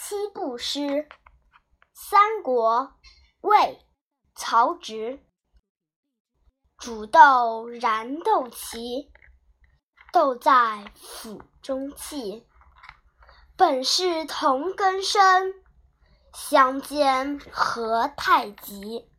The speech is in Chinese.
七步诗三国魏曹植煮豆燃豆萁豆在釜中泣。本是同根生相煎何太急